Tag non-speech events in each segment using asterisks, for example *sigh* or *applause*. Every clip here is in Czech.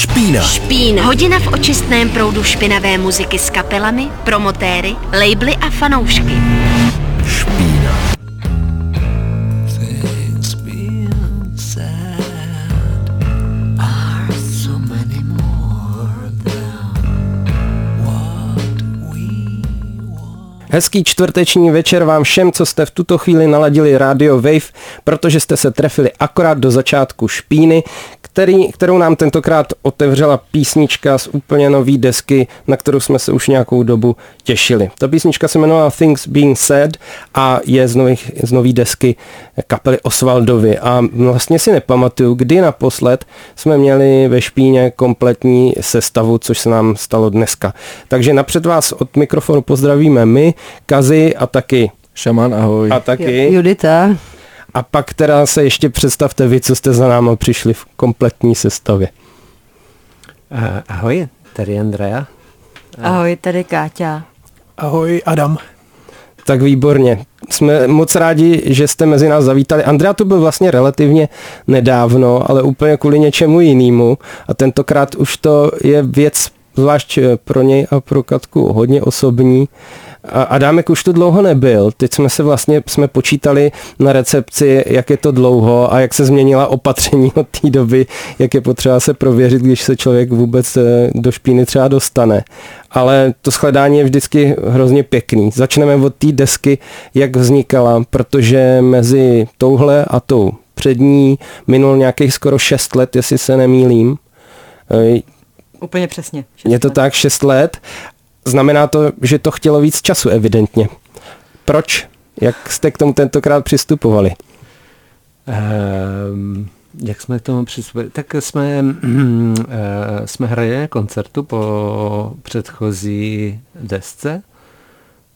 Špína. Špína. Hodina v očistném proudu špinavé muziky s kapelami, promotéry, labely a fanoušky. Hezký čtvrteční večer vám všem, co jste v tuto chvíli naladili Radio Wave, protože jste se trefili akorát do začátku špíny, který, kterou nám tentokrát otevřela písnička z úplně nový desky, na kterou jsme se už nějakou dobu těšili. Ta písnička se jmenovala Things Being Said a je z, nových, z nový desky kapely Osvaldovi. A vlastně si nepamatuju, kdy naposled jsme měli ve špíně kompletní sestavu, což se nám stalo dneska. Takže napřed vás od mikrofonu pozdravíme my, Kazy a taky Šaman, ahoj. a taky. Judita. A pak teda se ještě představte vy, co jste za náma přišli v kompletní sestavě. Eh, Ahoj, tady Andrea. Ahoj, tady Káťa. Ahoj, Adam. Tak výborně. Jsme moc rádi, že jste mezi nás zavítali. Andrea tu byl vlastně relativně nedávno, ale úplně kvůli něčemu jinému. A tentokrát už to je věc zvlášť pro něj a pro Katku hodně osobní. A Adámek už tu dlouho nebyl. Teď jsme se vlastně jsme počítali na recepci, jak je to dlouho a jak se změnila opatření od té doby, jak je potřeba se prověřit, když se člověk vůbec eh, do špíny třeba dostane. Ale to shledání je vždycky hrozně pěkný. Začneme od té desky, jak vznikala, protože mezi touhle a tou přední minul nějakých skoro 6 let, jestli se nemýlím. Eh, Úplně přesně. je to tak 6 let. Znamená to, že to chtělo víc času, evidentně. Proč? Jak jste k tomu tentokrát přistupovali? Ehm, jak jsme k tomu přispěli? Tak jsme, eh, jsme hráli na koncertu po předchozí desce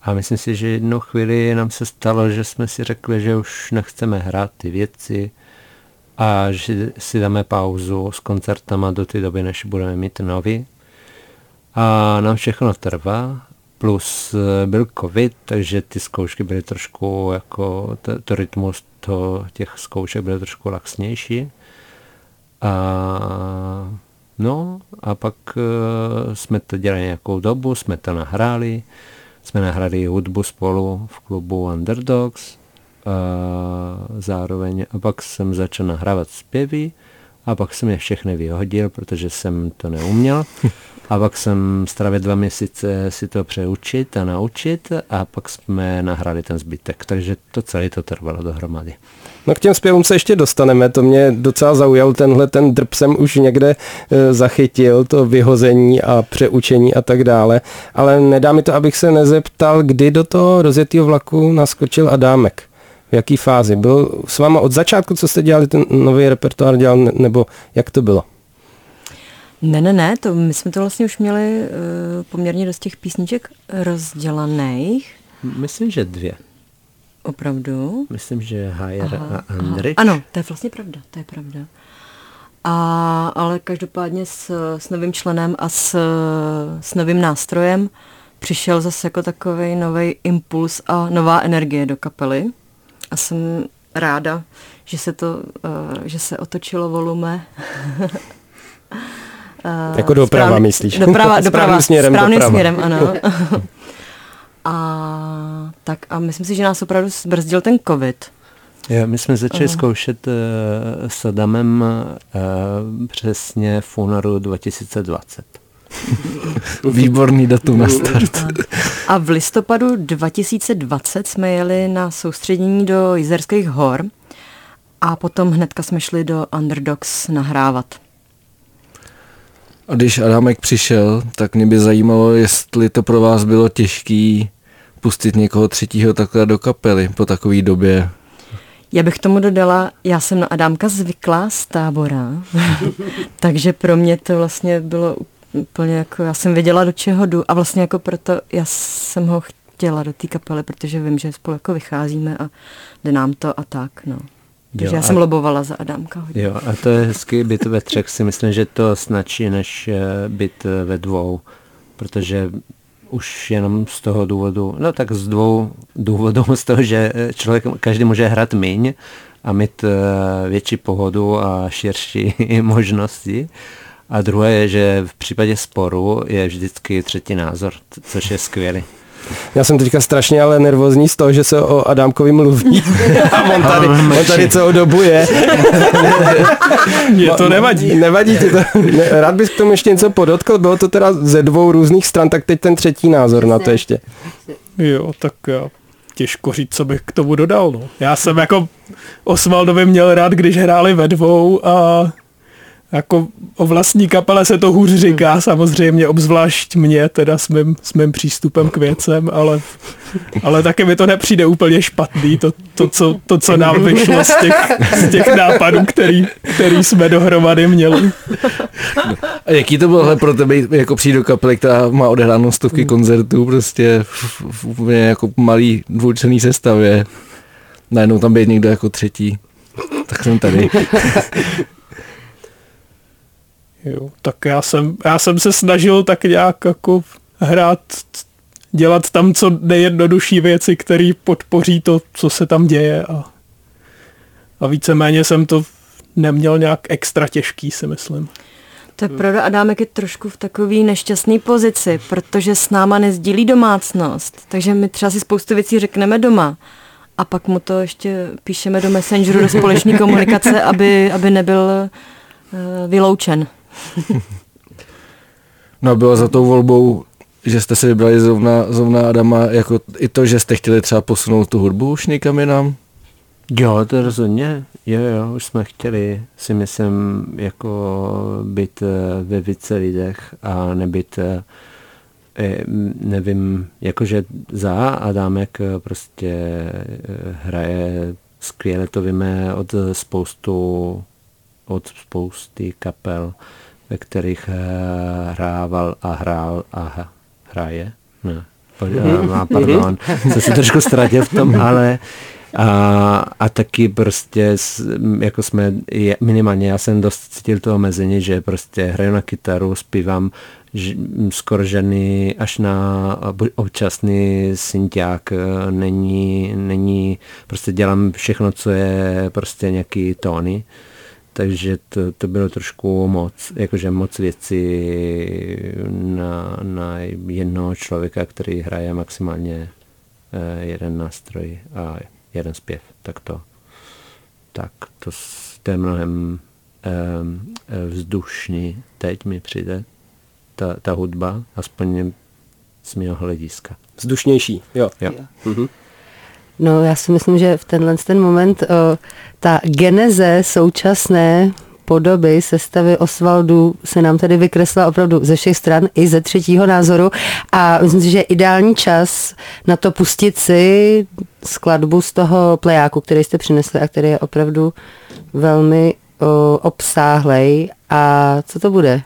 a myslím si, že jednou chvíli nám se stalo, že jsme si řekli, že už nechceme hrát ty věci a že si dáme pauzu s koncertama do té doby, než budeme mít nový. A nám všechno trvá, plus eh, byl covid, takže ty zkoušky byly trošku jako, to, to rytmus to, těch zkoušek byl trošku laxnější. A no a pak uh, jsme to dělali nějakou dobu, jsme to nahráli, jsme nahráli hudbu spolu v klubu Underdogs, a zároveň a pak jsem začal nahrávat zpěvy a pak jsem je všechny vyhodil, protože jsem to neuměl. *laughs* A pak jsem strávil dva měsíce si to přeučit a naučit a pak jsme nahrali ten zbytek. Takže to celé to trvalo dohromady. No k těm zpěvům se ještě dostaneme, to mě docela zaujal, tenhle ten drb jsem už někde e, zachytil, to vyhození a přeučení a tak dále, ale nedá mi to, abych se nezeptal, kdy do toho rozjetého vlaku naskočil Adámek. V jaký fázi? Byl s váma od začátku, co jste dělali, ten nový repertoár dělal, ne- nebo jak to bylo? Ne, ne, ne, to, my jsme to vlastně už měli uh, poměrně dost těch písniček rozdělaných. Myslím, že dvě. Opravdu. Myslím, že Hajer a Andrich. Ano, to je vlastně pravda, to je pravda. A, ale každopádně s, s novým členem a s, s novým nástrojem přišel zase jako takový nový impuls a nová energie do kapely. A jsem ráda, že se to, uh, že se otočilo volume. Uh, *laughs* Jako doprava, myslíš? Doprava, *laughs* Správným doprava, směrem správným doprava. směrem, ano. *laughs* a tak a myslím si, že nás opravdu zbrzdil ten covid. Jo, my jsme začali zkoušet uh, s Adamem uh, přesně v únoru 2020. *laughs* Výborný datum na start. *laughs* A v listopadu 2020 jsme jeli na soustředění do Jizerských hor a potom hnedka jsme šli do Underdogs nahrávat. A když Adamek přišel, tak mě by zajímalo, jestli to pro vás bylo těžký pustit někoho třetího takhle do kapely po takové době. Já bych tomu dodala, já jsem na Adámka zvyklá z tábora, *laughs* takže pro mě to vlastně bylo úplně jako, já jsem věděla, do čeho jdu a vlastně jako proto já jsem ho chtěla do té kapely, protože vím, že spolu jako vycházíme a jde nám to a tak, no. Takže Jo, já jsem a- lobovala za Adámka hodně. Jo, a to je hezky být ve třech, si myslím, že to snačí, než eh, být eh, ve dvou, protože už jenom z toho důvodu, no tak z dvou důvodů, z toho, že eh, člověk, každý může hrát míň a mít větší pohodu a širší *laughs* možnosti. A druhé je, že v případě sporu je vždycky třetí názor, což je skvělý. Já jsem teďka strašně ale nervózní z toho, že se o Adámkovi mluví. A *laughs* on tady, on tady celou dobu je. Je to nevadí. Nevadí ti to. Rád bys k tomu ještě něco podotkl. Bylo to teda ze dvou různých stran, tak teď ten třetí názor na to ještě. Jo, tak já těžko říct, co bych k tomu dodal. No. Já jsem jako Osvaldovi měl rád, když hráli ve dvou a jako o vlastní kapele se to hůř říká, samozřejmě, obzvlášť mě, teda s mým, s mým přístupem k věcem, ale, ale taky mi to nepřijde úplně špatný, to, to, co, to co nám vyšlo z těch, z těch nápadů, který, který jsme dohromady měli. A jaký to bylo pro tebe jako přijít do kapely, která má odehráno stovky koncertů, prostě v, v úplně jako malý dvoučlený sestavě. Najednou tam být někdo jako třetí. Tak jsem tady. Jo, tak já jsem, já jsem se snažil tak nějak jako hrát, dělat tam co nejjednodušší věci, které podpoří to, co se tam děje a, a víceméně jsem to neměl nějak extra těžký, si myslím. To je pravda, Adámek je trošku v takový nešťastný pozici, protože s náma nezdílí domácnost, takže my třeba si spoustu věcí řekneme doma a pak mu to ještě píšeme do Messengeru, do společné *laughs* komunikace, aby, aby nebyl uh, vyloučen. No a bylo za tou volbou, že jste si vybrali zrovna, zrovna Adama, jako i to, že jste chtěli třeba posunout tu hudbu už někam jinam? Jo, to rozhodně. Jo, jo, už jsme chtěli, si myslím, jako být eh, ve více lidech a nebyt, eh, eh, nevím, jakože za Adámek prostě hraje skvěle, to víme od spoustu, od spousty kapel, ve kterých eh, hrával a hrál a hraje. Ne, po- eh, má, pardon, *laughs* jsem se trošku ztratil v tom, ale a, a taky prostě, jako jsme, minimálně já jsem dost cítil to omezení, že prostě hraju na kytaru, zpívám ž, skoro ženy až na občasný synťák, eh, není, není, prostě dělám všechno, co je prostě nějaký tóny, takže to, to bylo trošku moc, jakože moc věcí na, na jednoho člověka, který hraje maximálně eh, jeden nástroj a jeden zpěv, tak to, tak to, s- to je mnohem eh, vzdušný teď mi přijde ta, ta hudba, aspoň z mého hlediska. Vzdušnější, jo. Jo. No já si myslím, že v tenhle ten moment o, ta geneze současné podoby sestavy Osvaldu se nám tady vykresla opravdu ze všech stran i ze třetího názoru a myslím si, že je ideální čas na to pustit si skladbu z toho plejáku, který jste přinesli a který je opravdu velmi o, obsáhlej. A co to bude?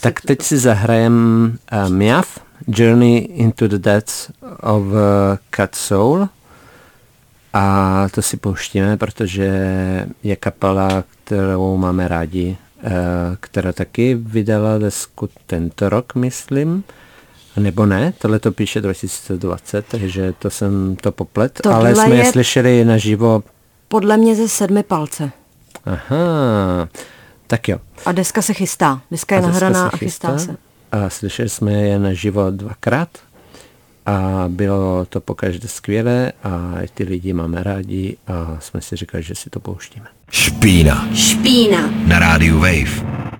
Tak teď si zahrajem uh, Miaf, Journey into the Depths of uh, Cat Soul. A to si pouštíme, protože je kapela, kterou máme rádi, uh, která taky vydala desku tento rok, myslím. Nebo ne, tohle to píše 2020, takže to jsem to poplet, Tohle ale jsme je slyšeli naživo. Podle mě ze sedmi palce. Aha, tak jo. A deska se chystá. Deska je A deska nahraná se a chystá se. A slyšeli jsme je naživo dvakrát a bylo to pokaždé skvělé a i ty lidi máme rádi a jsme si říkali, že si to pouštíme. Špína Špína. na rádiu Wave.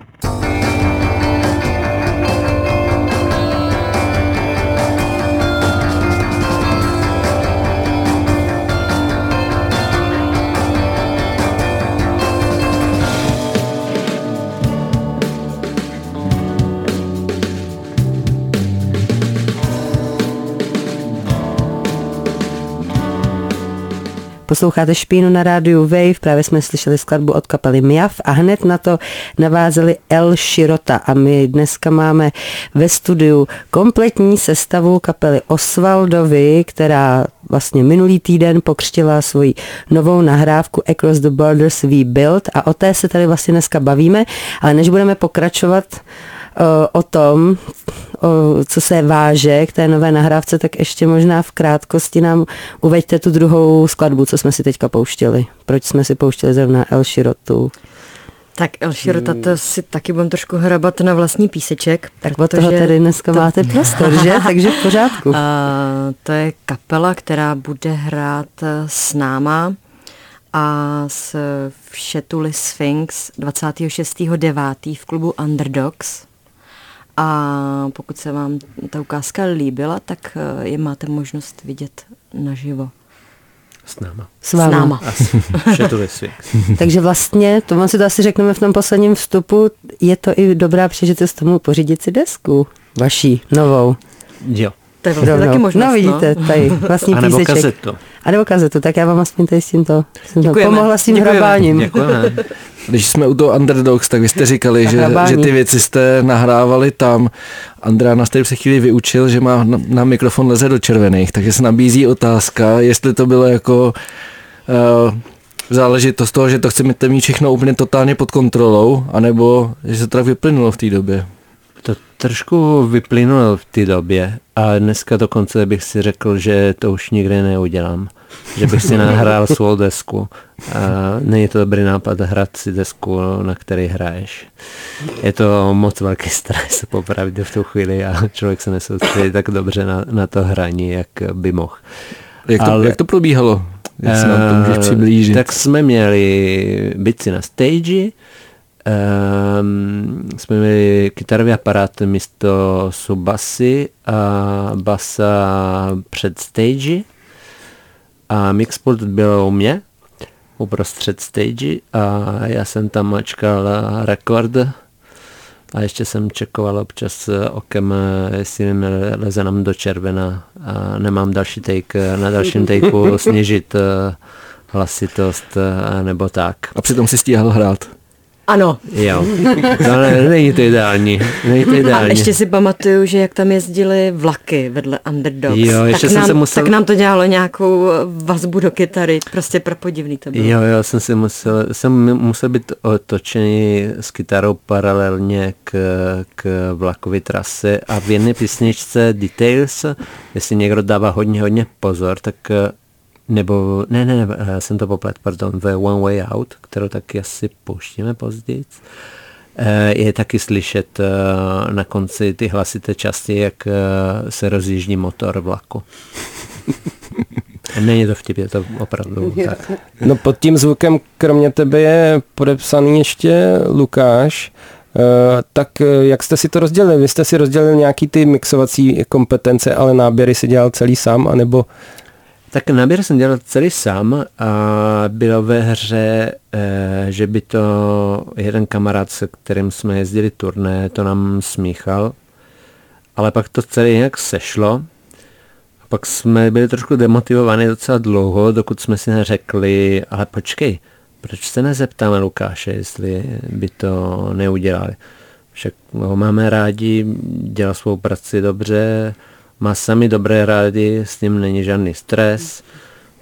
Posloucháte Špínu na rádiu Wave, právě jsme slyšeli skladbu od kapely Miaf a hned na to navázeli El Shirota. A my dneska máme ve studiu kompletní sestavu kapely Osvaldovi, která vlastně minulý týden pokřtila svoji novou nahrávku Across the Borders We Build. A o té se tady vlastně dneska bavíme, ale než budeme pokračovat o, o tom, co se váže k té nové nahrávce, tak ještě možná v krátkosti nám uveďte tu druhou skladbu, co jsme si teďka pouštěli. Proč jsme si pouštěli zrovna El Shirotu? Tak El Shirota, to si taky budem trošku hrabat na vlastní píseček. Tak od toho tady dneska to- máte prostor, že? *laughs* Takže v pořádku. A to je kapela, která bude hrát eh, s náma a s Všetuli Sphinx 26.9. v klubu Underdogs. A pokud se vám ta ukázka líbila, tak eh, je máte možnost vidět naživo. S náma. S váma. S náma. A. *laughs* Takže vlastně, to si to asi řekneme v tom posledním vstupu, je to i dobrá příležitost tomu pořídit si desku. Vaší, novou. Jo. To je vlastně Rovnou. taky možnost. No vidíte, tady vlastní *laughs* A nebo píseček. kazetu. A nebo kazetu, tak já vám aspoň tady s tímto jsem to Děkujeme. pomohla s tím Děkujeme. hrabáním. Děkujeme. *laughs* Když jsme u toho Underdogs, tak vy jste říkali, že, že ty věci jste nahrávali tam. Andrea nás tady před chvíli vyučil, že má na, na mikrofon leze do červených, takže se nabízí otázka, jestli to bylo jako uh, záležitost toho, že to chcete mít všechno úplně totálně pod kontrolou, anebo že se to tak vyplynulo v té době. Trošku vyplynulo v té době a dneska dokonce bych si řekl, že to už nikdy neudělám. Že bych si nahrál svou desku. A není to dobrý nápad hrát si desku, na který hraješ. Je to moc velký stres, popravdě v tu chvíli a člověk se nesoustředí tak dobře na, na to hraní, jak by mohl. Jak to, Ale- jak to probíhalo? Jak se nám to můžeš Eh, přiblížit? Tak jsme měli bici na stage, um, jsme měli kytarový aparát místo subasy a basa před stage a mixpult byl u mě uprostřed stage a já jsem tam mačkal rekord a ještě jsem čekoval občas okem, jestli leze nám do červena a nemám další take, na dalším takeu snížit eh, hlasitost eh, nebo tak. A přitom si stíhal hrát. Ano. Jo, to ne, není to ideální. Není to A ideální. ještě si pamatuju, že jak tam jezdili vlaky vedle Underdogs, Jo, ještě tak, jsem nám, se musel- tak nám to dělalo nějakou vazbu do kytary. Prostě prapodivný to bylo. Jo, jo, jsem si musel, jsem musel být otočený s kytarou paralelně k, k vlakové trase a v jedné písničce Details, jestli někdo dává hodně, hodně pozor, tak eh, nebo, ne, ne, ne, jsem to poplet, pardon, The One Way Out, kterou taky asi pouštíme později, eh, je taky slyšet eh, na konci ty hlasité části, jak eh, se rozjíždí motor vlaku. *laughs* Není to vtip, je to opravdu tak. No pod tím zvukem kromě tebe je podepsaný ještě Lukáš. Uh, tak jak jste si to rozdělili? Vy jste si rozdělili nějaký ty mixovací kompetence, ale náběry si dělal celý sám, anebo Tak náběr jsem dělal celý sám a bylo ve hře, eh, že by to jeden kamarád, se kterým jsme jezdili turné, to nám smíchal, ale pak to celé nějak sešlo. A pak jsme byli trošku demotivovaní docela dlouho, dokud jsme si neřekli, ale počkej, proč se nezeptáme Lukáše, jestli by to neudělali. Však ho máme rádi, dělá svou práci dobře, má sami dobré rádi, s ním není žádný stres,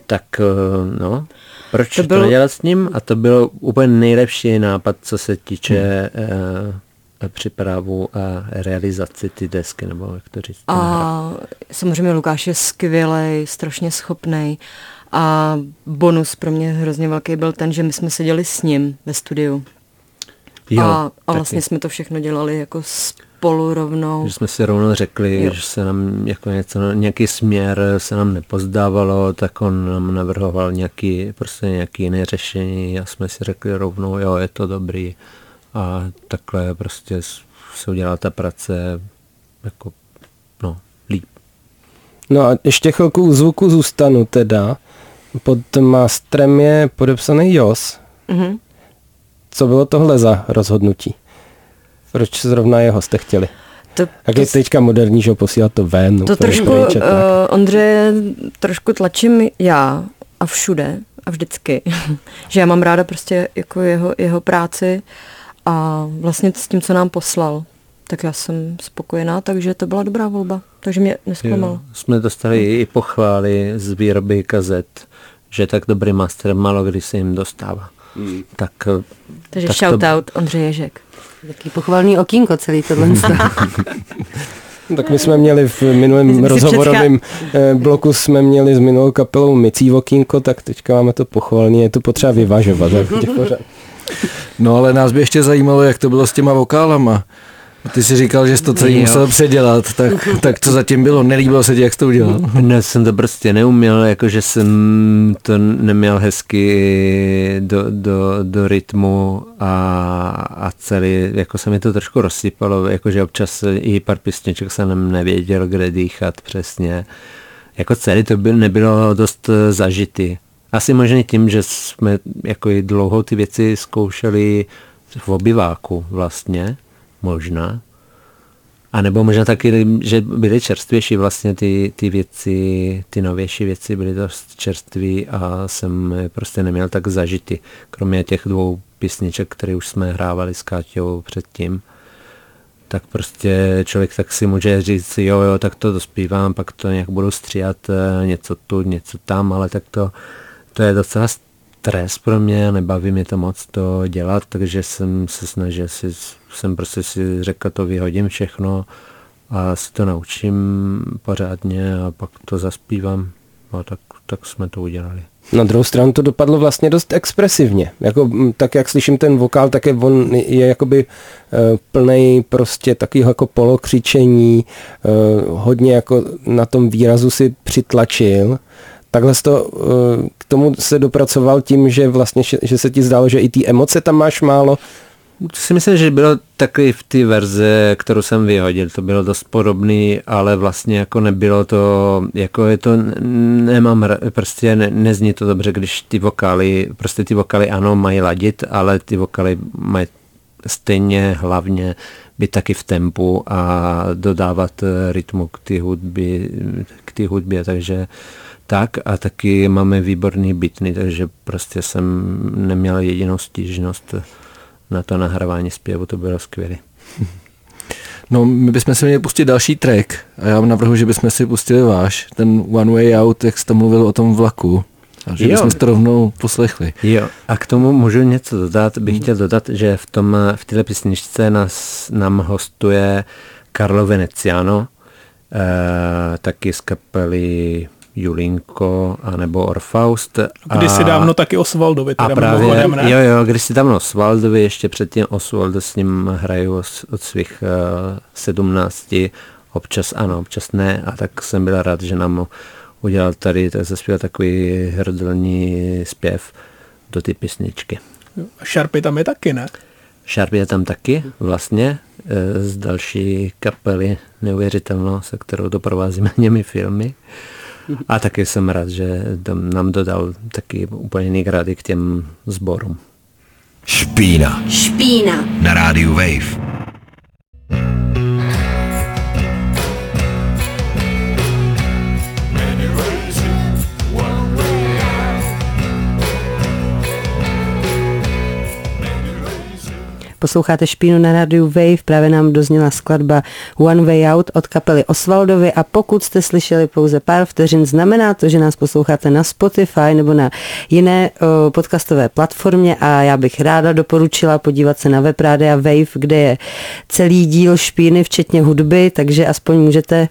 tak eh, no, proč To bylo- to nedělat s ním? A to byl úplně nejlepší nápad, co se týče eh, přípravu a realizaci ty desky, nebo jak to říct. A samozřejmě Lukáš je skvělej, strašně schopnej. A bonus pro mě hrozně velký byl ten, že my jsme seděli s ním ve studiu. Jo, a, a taky. vlastně jsme to všechno dělali jako spolu rovnou. Že jsme si rovnou řekli, Jo. že se nám jako něco, nějaký směr se nám nepozdávalo, tak on nám navrhoval nějaký, prostě nějaký jiné řešení a jsme si řekli rovnou, jo, je to dobrý. A takhle prostě se udělala ta práce jako, no, líp. No a ještě chvilku u zvuku zůstanu teda. Pod masterem je podepsaný Jos. Mhm. Co bylo tohle za rozhodnutí? Proč zrovna jeho jste chtěli? To, Jak je teďka moderní, že ho posílat to ven? To trošku, pryč uh, Ondřeje, trošku tlačím já a všude a vždycky, *laughs* že já mám ráda prostě jako jeho, jeho práci a vlastně s tím, co nám poslal, tak já jsem spokojená, takže to byla dobrá volba, takže mě nesklamalo. Jo, jsme dostali i pochvály z výroby kazet, že tak dobrý master málo kdy se jim dostává. Hmm. Tak, eh, Takže tak shoutout Ondřej Ježek. Taký pochvalný okýnko celý tohle. *laughs* Tak my jsme měli v minulém rozhovorovém eh, bloku jsme měli s minulou kapelou Mycí Vokínko, tak teďka máme to pochvalně, je to potřeba vyvažovat. No ale nás by ještě zajímalo, jak to bylo s těma vokálama. Ty jsi říkal, že jsi to celý Jo. musel předělat, tak, tak co zatím bylo? Nelíbilo se ti, jak jsi to udělal? Ne, jsem to prostě neuměl, jakože jsem to neměl hezky do, do, do rytmu a, a celý, jako se mi to trošku rozsypalo, jakože občas i pár písniček jsem nevěděl, kde dýchat přesně. Jako celý to byl, nebylo dost zažitý. Asi možná tím, že jsme jako i dlouho ty věci zkoušeli v obyváku vlastně, možná. A nebo možná taky, že byly čerstvější vlastně ty, ty věci, ty novější věci byly dost čerství a jsem prostě neměl tak zažity, kromě těch dvou písniček, které už jsme hrávali s Káťou předtím. Tak prostě člověk tak si může říct, jo, jo, tak to dospívám, pak to nějak budu stříhat eh, něco tu, něco tam, ale tak to, to je docela stres pro mě nebaví mě to moc to dělat, takže jsem se snažil si, jsem prostě si řekl, to vyhodím všechno a si to naučím pořádně a pak to zaspívám. A tak, tak jsme to udělali. Na druhou stranu to dopadlo vlastně dost expresivně. Jako, tak jak slyším ten vokál, tak je on je jakoby uh, plný prostě takového jako polokřičení, uh, hodně jako na tom výrazu si přitlačil. Takhle to, uh, k tomu se dopracoval tím, že vlastně, že, se ti zdálo, že i ty emoce tam máš málo. To si myslím, že bylo taky v té verze, kterou jsem vyhodil, to bylo dost podobný, ale vlastně jako nebylo to, jako je to, nemám, prostě ne, nezní to dobře, když ty vokály, prostě ty vokály ano, mají ladit, ale ty vokály mají stejně hlavně být taky v tempu a dodávat eh, rytmu k té hudbě, k té hudbě, takže tak a taky máme výborný bitny, takže prostě jsem neměl jedinou stížnost na to nahrávání zpěvu, to bylo skvělé. *laughs* No, my bychom si měli pustit další track a já navrhu, že bychom si pustili váš, ten One Way Out, jak jste mluvil o tom vlaku. A že Jo. bychom si to rovnou poslechli. Jo, a k tomu můžu něco dodat, bych chtěl dodat, že v, tom, v této písničce nás, nám hostuje Carlo Veneziano, eh, taky z kapely Julinko anebo Orfaust. Kdysi dávno taky Osvaldovi, A teda právě, mimochodem, ne? jo, jo, když si dávno Osvaldovi, ještě předtím Osvaldo s ním hraju od, svých uh, 17, občas ano, občas ne, a tak jsem byl rád, že nám udělal tady, tak zaspíval takový hrdelní zpěv do ty písničky. A Sharpy tam je taky, ne? Sharp je tam taky vlastně eh, z další kapely neuvěřitelnou, se kterou doprovázíme *laughs* němi filmy. A taky jsem rád, že nám dodal taky úplně jiný grady k těm sborům. Špína Špína. na rádiu Wave. Posloucháte Špínu na rádiu Wave, právě nám dozněla skladba One Way Out od kapely Osvaldovi a pokud jste slyšeli pouze pár vteřin, znamená to, že nás posloucháte na Spotify nebo na jiné o, podcastové platformě a já bych ráda doporučila podívat se na web Rádia Wave, kde je celý díl Špíny, včetně hudby, takže aspoň můžete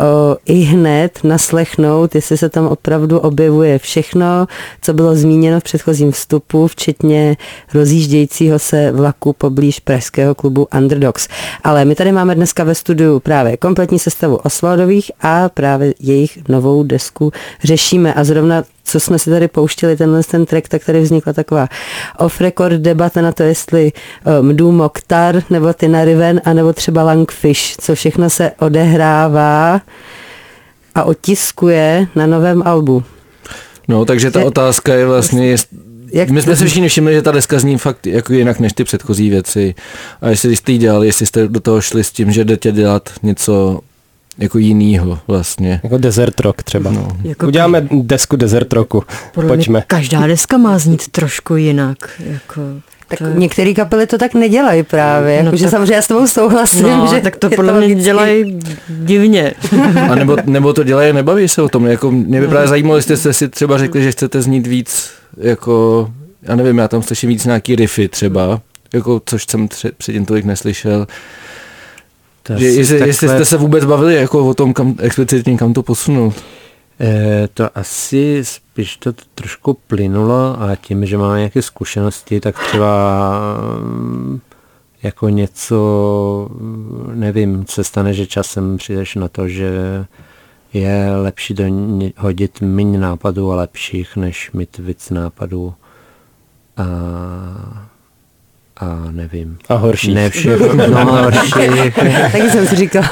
o, i hned naslechnout, jestli se tam opravdu objevuje všechno, co bylo zmíněno v předchozím vstupu, včetně rozjíždějícího se vlaku poblíž pražského klubu Underdogs. Ale my tady máme dneska ve studiu právě kompletní sestavu Osvaldových a právě jejich novou desku řešíme a zrovna co jsme si tady pouštěli, tenhle ten track, tak tady vznikla taková off-record debata na to, jestli Mdu Mokhtar, nebo Tina Riven, anebo třeba Langfish, co všechno se odehrává a otiskuje na novém albu. No, takže ta otázka je vlastně, Jak my jsme si všichni všimli, že ta deska zní fakt jako jinak než ty předchozí věci. A jestli jste ji dělali, jestli jste do toho šli s tím, že jdete dělat něco jako jinýho vlastně. Jako desert rock třeba. No. Jako Uděláme desku desert rocku. Podle mě Pojďme. Každá deska má znít trošku jinak. Jako, Tak to některé kapely to tak nedělají právě, No no jakože tak- samozřejmě já s tebou souhlasím, no, že tak to podle mě logický. dělají divně. *laughs* A nebo, nebo to dělají a nebaví se o tom. Jako mě by právě zajímalo, jestli jste si třeba řekli, že chcete znít víc, jako, já nevím, já tam slyším víc nějaký riffy třeba, jako, což jsem tře- předtím tolik neslyšel. To Že jestli, takové- jestli jste se vůbec bavili jako o tom kam, explicitně, kam to posunout. Eh, to asi spíš to trošku plynulo a tím, že máme nějaké zkušenosti, tak třeba mm, jako něco, nevím, se stane, že časem přijdeš na to, že je lepší do ně, hodit méně nápadů a lepších, než mít víc nápadů. A a nevím. A horší. Ne všechno, no horší. *laughs* Taky jsem si říkal.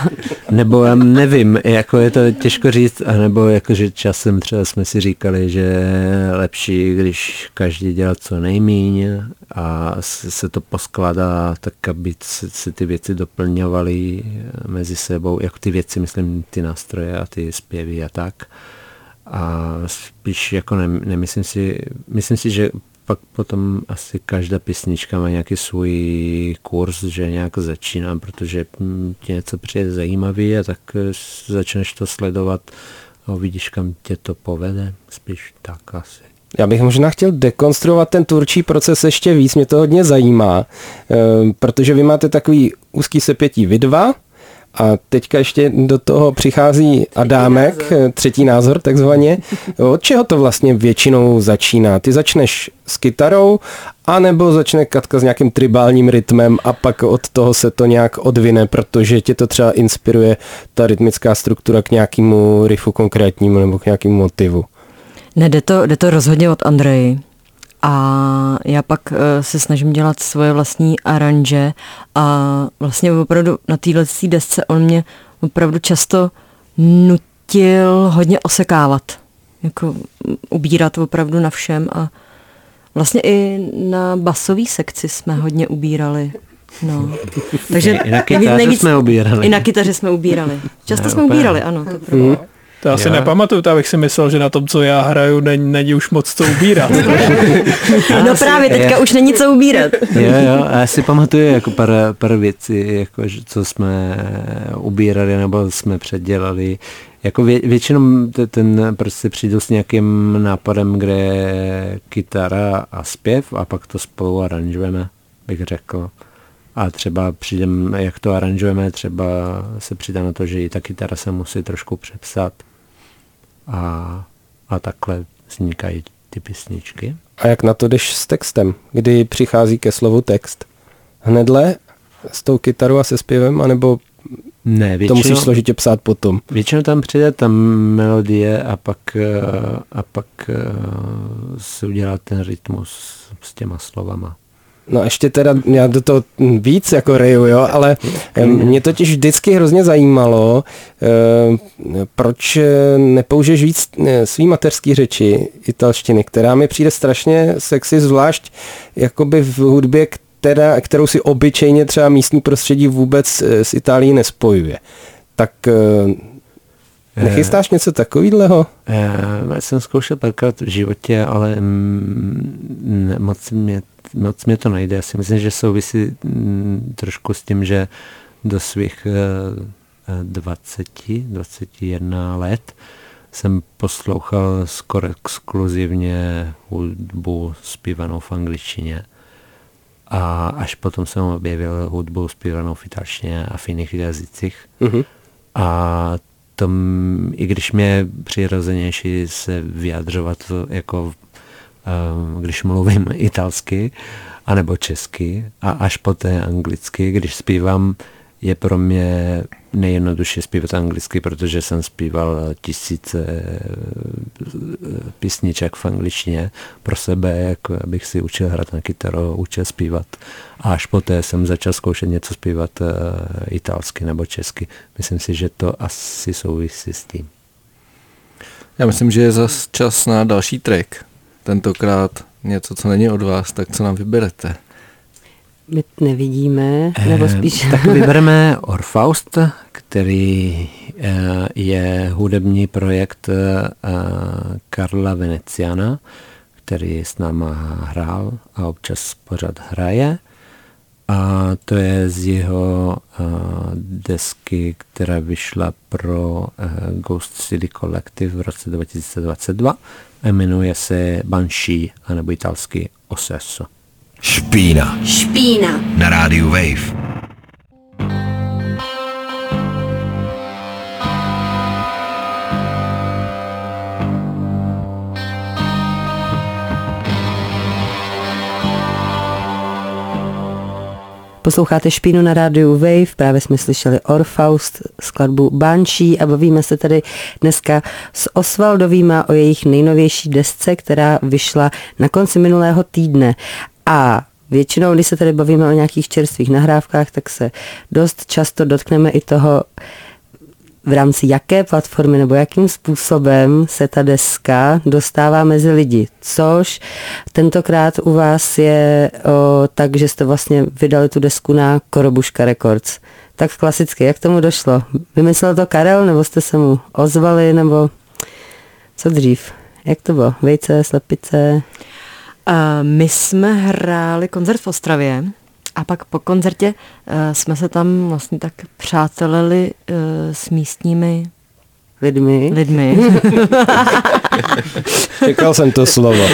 Nebo já nevím, jako je to těžko říct, anebo jakože časem třeba jsme si říkali, že je lepší, když každý dělá co nejmíň a se to poskládá tak, aby se, se ty věci doplňovaly mezi sebou, jako ty věci, myslím, ty nástroje a ty zpěvy a tak. A spíš jako ne, nemyslím si, myslím si, že pak potom asi každá písnička má nějaký svůj kurz, že nějak začíná, protože tě něco přijde zajímavý a tak eh, začneš to sledovat a uvidíš, kam tě to povede. Spíš tak asi. Já bych možná chtěl dekonstruovat ten tvůrčí proces ještě víc, mě to hodně zajímá, eh, protože vy máte takový úzký sepětí vy dva, a teďka ještě do toho přichází Adámek, třetí názor, třetí názor takzvaně. *laughs* Od čeho to vlastně většinou začíná? Ty začneš s kytarou, anebo začne Katka s nějakým tribálním rytmem a pak od toho se to nějak odvine, protože tě to třeba inspiruje ta rytmická struktura k nějakému riffu konkrétnímu nebo k nějakému motivu. Ne, jde to, jde to rozhodně od Andreji. A já pak uh, se snažím dělat svoje vlastní aranže a vlastně opravdu na téhle desce on mě opravdu často nutil hodně osekávat. Jako ubírat opravdu na všem a vlastně i na basové sekci jsme hodně ubírali. No. *laughs* Takže I na kytaře nejvíc, jsme ubírali. I na kytaře jsme ubírali. Často ne, jsme úplně. ubírali, ano. To mm. To já si jo. nepamatuju, to abych si myslel, že na tom, co já hraju, není, není už moc co ubírat. *laughs* no právě, teďka já, už není co ubírat. jo, jo, a já si pamatuju jako pár, pár věcí, jako, co jsme ubírali nebo jsme předělali. Jako vě, většinou ten prostě přijdu s nějakým nápadem, kde je kytara a zpěv a pak to spolu aranžujeme, bych řekl. A třeba přijdem, jak to aranžujeme, třeba se přidá na to, že i ta kytara se musí trošku přepsat a, a takhle vznikají ty písničky. A jak na to jdeš s textem, kdy přichází ke slovu text? Hnedle s tou kytarou a se zpěvem, anebo ne, většinou, to musíš složitě psát potom? Většinou tam přijde ta melodie a pak, eh, a pak eh, se udělá ten rytmus s těma slovama. No ještě teda, já do toho víc jako reju, jo, ale mě totiž vždycky hrozně zajímalo, eh, proč nepoužiješ víc eh, svý mateřský řeči italštiny, která mi přijde strašně sexy, zvlášť jakoby v hudbě, která, kterou si obyčejně třeba místní prostředí vůbec eh, s Itálií nespojuje. Tak Nechystáš něco takového? Já jsem zkoušel párkrát v životě, ale mm, moc mě moc mě to nejde. Já si myslím, že souvisí mm, trošku s tím, že do svých 20, eh, 21 let jsem poslouchal skoro exkluzivně hudbu zpívanou v angličtině. A až potom jsem objevil hudbu zpívanou v italštině a v jiných jazycích. Uh-huh. A tom, i když mě přirozenější se vyjadřovat jako když mluvím italsky, anebo česky a až poté anglicky, když zpívám, je pro mě nejjednodušší zpívat anglicky, protože jsem zpíval tisíce eh, písniček v angličtině pro sebe, jako abych si učil hrát na kytaru, učil zpívat. A až poté jsem začal zkoušet něco zpívat uh, italsky nebo česky. Myslím si, že to asi souvisí s tím. Já myslím, že je zas čas na další track tentokrát něco, co není od vás, tak co nám vyberete? My nevidíme, nebo eh, spíš... tak vybereme Orfaust, který eh, je hudební projekt eh, Karla Veneciana, který s náma hrál a občas pořád hraje. A to je z jeho uh, desky, která vyšla pro uh, Ghost City Collective v roce 2022 jmenuje se Banshee, anebo italsky Osesso. Špína. Špína. Na rádiu Wave. Posloucháte Špínu na rádiu Wave, právě jsme slyšeli Orfaust, skladbu Banshee a bavíme se tady dneska s Osvaldovýma o jejich nejnovější desce, která vyšla na konci minulého týdne. A Většinou, když se tady bavíme o nějakých čerstvých nahrávkách, tak se dost často dotkneme i toho, v rámci jaké platformy nebo jakým způsobem se ta deska dostává mezi lidi. Což tentokrát u vás je o, tak, že jste vlastně vydali tu desku na Korobuška Records. Tak klasicky, jak tomu došlo? Vymyslel to Karel, nebo jste se mu ozvali, nebo co dřív? Jak to bylo? Vejce, slepice? Uh, my jsme hráli koncert v Ostravě a pak po koncertě uh, jsme se tam vlastně tak přátelili uh, s místními lidmi. lidmi. *laughs* Čekal jsem to slovo. *laughs*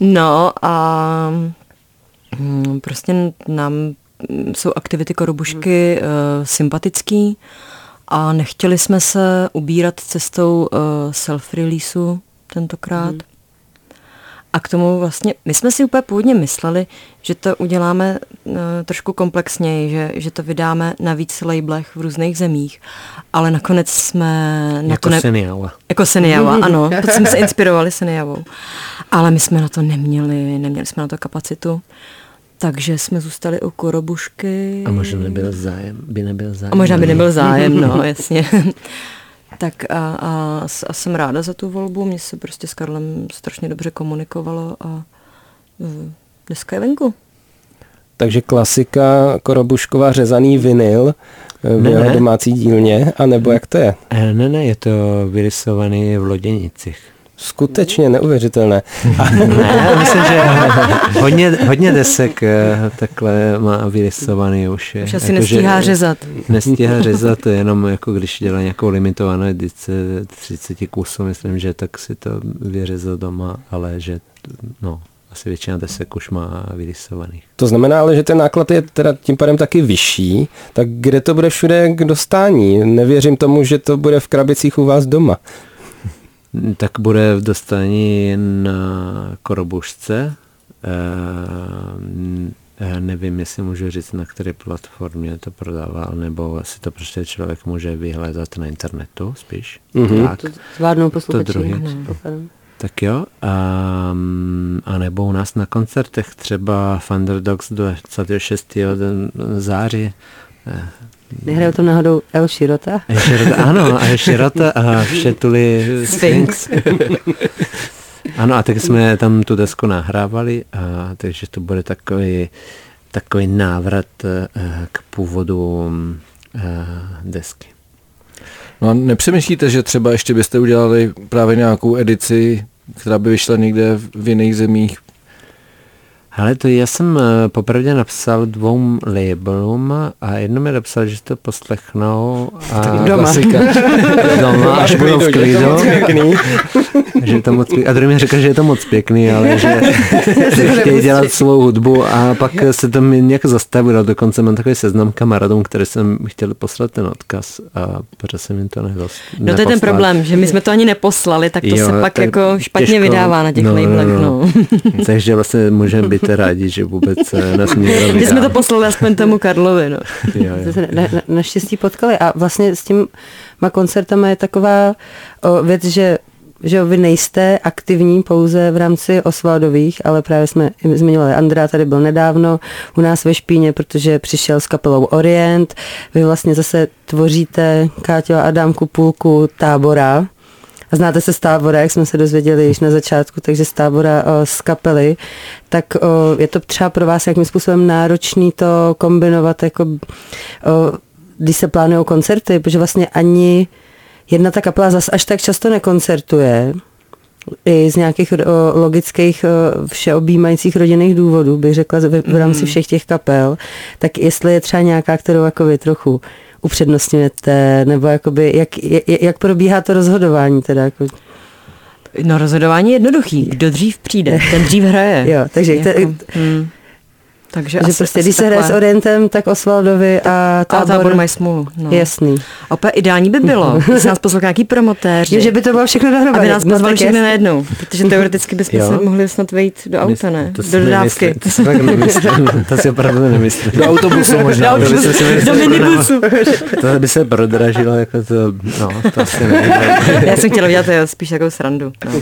no a mm, prostě nám jsou aktivity Korobušky uh, sympatický a nechtěli jsme se ubírat cestou uh, self-releaseu tentokrát. Hmm. A k tomu vlastně, my jsme si úplně původně mysleli, že to uděláme uh, trošku komplexněji, že, že to vydáme na víc labelech v různých zemích, ale nakonec jsme... Na jako to ne... Seniava. Jako Seniava, *laughs* ano. To jsme se inspirovali Seniavou. Ale my jsme na to neměli, neměli jsme na to kapacitu. Takže jsme zůstali u Korobušky. A možná nebyl zájem, by nebyl zájem. A možná by nebyl zájem, no, *laughs* jasně. Tak a, a, a jsem ráda za tu volbu, mně se prostě s Karlem strašně dobře komunikovalo a e, dneska je venku. Takže klasika Korobušková řezaný vinyl v Ne, jeho ne. domácí dílně, anebo jak to je? Eh, Ne, ne, je to vyrysovaný v Loděnicích. Skutečně neuvěřitelné. *laughs* Ne, myslím, že hodně, hodně desek eh, takhle má vyrysovaný už. je. Už asi Jako, že nestíhá řezat. Nestíhá *laughs* řezat, jenom jako když dělá nějakou limitovanou edici 30 kusů, myslím, že tak si to vyřezal doma, ale že no, asi většina desek už má vyrysovaných. To znamená ale, že ten náklad je teda tím pádem taky vyšší, tak kde to bude všude k dostání? Nevěřím tomu, že to bude v krabicích u vás doma. Tak bude v dostání na Korobušce. Eh, nevím, jestli můžu říct, na které platformě to prodával, nebo si to prostě člověk může vyhledat na internetu spíš. Mhm. Tak. To zvládnou posluchači. druhý. předpokládám. Tak jo, um, a nebo u nás na koncertech třeba Thunderdogs 26. září. Eh, Nehrajou tam náhodou El Shirota? a Širota, ano, a Širota a Všetuli Sphinx. ano, a tak jsme tam tu desku nahrávali, a, takže to bude takový, takový návrat eh, k původu eh, desky. No a nepřemýšlíte, že třeba ještě byste udělali právě nějakou edici, která by vyšla někde v jiných zemích? Ale to já jsem eh, popravdě napsal dvou labelům a jedno mi napsal, že to poslechnou a Doma. Klasika. *laughs* doma, až budou v klidu. *laughs* Že je to moc pěkný. A druhý mi řekl, že je to moc pěkný, ale že, *laughs* že chtějí dělat svou hudbu a pak se to mi nějak zastavilo. Dokonce mám takový seznam kamarádům, které jsem chtěl poslat ten odkaz a pořád jsem jim to nedost, No to je ten problém, že my jsme to ani neposlali, tak to Jo, se pak jako špatně těžko- vydává na těch no, no, labelech. no. No, *laughs* Takže vlastně můžeme být rádi, že vůbec eh, nás někdo *laughs* Že jsme to poslali aspoň tomu Karlovi. No. Jo, Jste jo. se na, na, naštěstí potkali a vlastně s těma koncertama je taková o, věc, že že vy nejste aktivní pouze v rámci Osvaldových, ale právě jsme zmiňovali, Andrea tady byl nedávno u nás ve Špíně, protože přišel s kapelou Orient. Vy vlastně zase tvoříte, Káťo a Adámku, půlku tábora. A znáte se z tábora, jak jsme se dozvěděli již na začátku, takže z tábora o, z kapely. Tak o, je to třeba pro vás jakým způsobem náročný to kombinovat, jako, o, když se plánují koncerty, protože vlastně ani jedna ta kapela zas až tak často nekoncertuje, i z nějakých logických o, všeobjímajících rodinných důvodů, bych řekla v, v rámci všech těch kapel, tak jestli je třeba nějaká, kterou jako vy trochu upřednostňujete, nebo jakoby, jak, jak, jak probíhá to rozhodování teda? Jako, no rozhodování je jednoduchý. Kdo dřív přijde, ten dřív hraje. *laughs* jo, takže Jako, te, hmm. Takže že asi, prostě, asi když se hraje s. Orientem, tak Osvaldovi a A tábor, tábor mají smůlu. No. Jasný. A úplně ideální by bylo, když nás poslouchá nějaký promotéři. Jo, že by to bylo všechno dohromady. aby nás No, pozvali tak všechny najednou, protože *laughs* teoreticky bychom se mohli snad vejít do auta, ne? To Do dodávky. To si fakt nemyslím. *laughs* To si opravdu nemyslím. Do autobusu možná. To by se si Do minibusu. To by se prodražilo jako to, no, to asi ne. *laughs* Já jsem chtěla udělat spíš takovou srandu. No.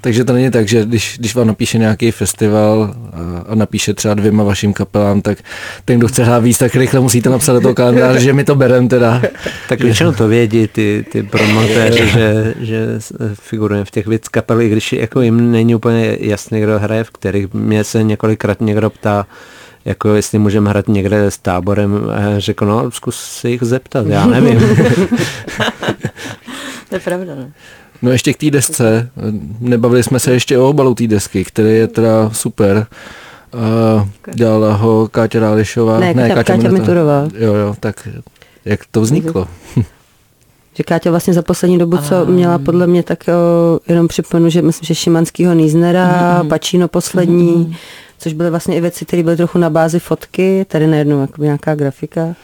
Takže to není tak, že když, když vám napíše nějaký festival a, a napíše třeba dvěma vašim kapelám, tak ten, kdo chce hrát víc, tak rychle musíte napsat do toho kalendáře, že my to berem teda. Tak většinou to vědí ty, ty promotéři, že, že figurujeme v těch víc kapel, i když jako jim není úplně jasný, kdo hraje v kterých. Mě se několikrát někdo ptá, jako jestli můžeme hrát někde s táborem řekl, no zkus se jich zeptat, já nevím. *laughs* To je pravda, no. No ještě k té desce, nebavili jsme se ještě o obalu té desky, který je teda super. Uh, dělala ho Káťa Rálišová. Ne, Káťa- Káťa Minutová. Miturová. Jo, jo, tak jak to vzniklo? Že Káťa vlastně za poslední dobu, co měla podle mě, tak o, jenom připomenu, že myslím, že Šimanskýho Nýznera, Mhm. Pačíno poslední, což byly vlastně i věci, které byly trochu na bázi fotky, tady najednou jako nějaká grafika.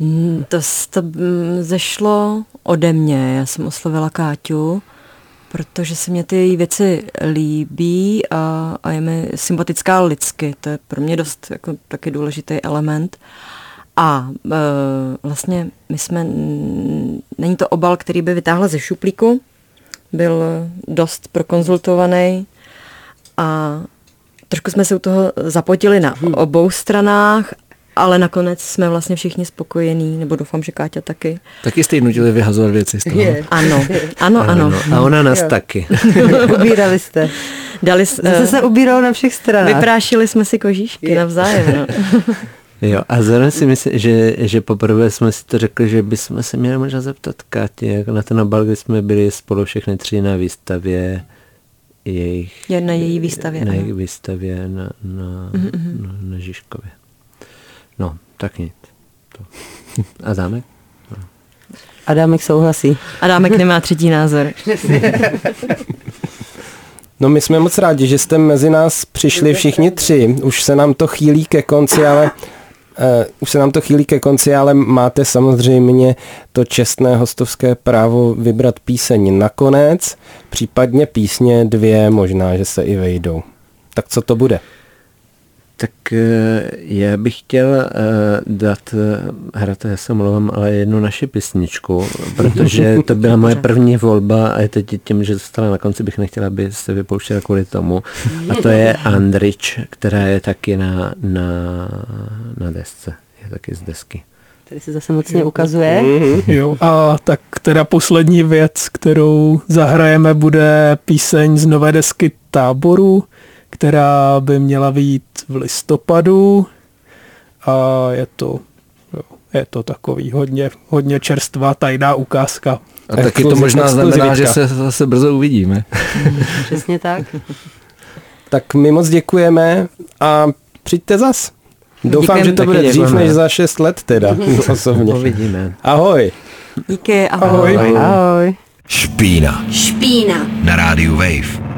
Mm, To, to mm, zešlo ode mě. Já jsem oslovila Káťu, protože se mě ty její věci líbí a, a je mi sympatická lidsky. To je pro mě dost jako taky důležitý element. A e, vlastně my jsme, není to obal, který by vytáhla ze šuplíku, byl dost prokonzultovaný a trošku jsme se u toho zapotili na obou stranách, ale nakonec jsme vlastně všichni spokojení, nebo doufám, že Káťa taky. Taky jste jí nutili vyhazovat věci z toho. Ano, ano, ano. A ona nás taky. *laughs* Ubírali jste. Dali, s- Zase se ubíralo na všech stranách. vyprášili jsme si kožíšky navzájem. No. *laughs* Jo, a zároveň si myslím, že, že poprvé jsme si to řekli, že bychom se měli možná zeptat Káti, jak na ten obal, kdy jsme byli spolu všechny tři na výstavě jejich, Je na její výstavě, na ano. jejich výstavě na, na, na, na Žižkově. No, tak nic. To. *laughs* A zámek? Adámek souhlasí. Adámek nemá třetí názor. No my jsme moc rádi, že jste mezi nás přišli všichni tři. Už se nám to chýlí ke konci, ale Uh, už se nám to chýlí ke konci, ale máte samozřejmě to čestné hostovské právo vybrat píseň nakonec, případně písně dvě, možná, že se i vejdou. Tak co to bude? Tak eh, já bych chtěl eh, dát, eh, hrát, já se mluvám, ale jednu naši písničku, *laughs* protože to byla moje první volba a je teď tím, že zůstala na konci, bych nechtěla, aby se vypouštěla kvůli tomu. A to je *laughs* Andrič, která je taky na, na, na desce. Je taky z desky. Tady se zase mocně ukazuje. Jo, a tak teda poslední věc, kterou zahrajeme, bude píseň z nové desky Táboru, která by měla vyjít v listopadu a je to, jo, je to takový hodně, hodně čerstvá tajná ukázka. A taky to Exkluziv- možná znamená, že se zase brzo uvidíme. Přesně tak. *laughs* Tak my moc děkujeme a přijďte zas. Doufám, Díky. že to bude dřív než za 6 let teda, *laughs* *laughs* osobně. Uvidíme. Ahoj. Díky, ahoj. Ahoj. Ahoj. Špína Špína. na rádiu Wave.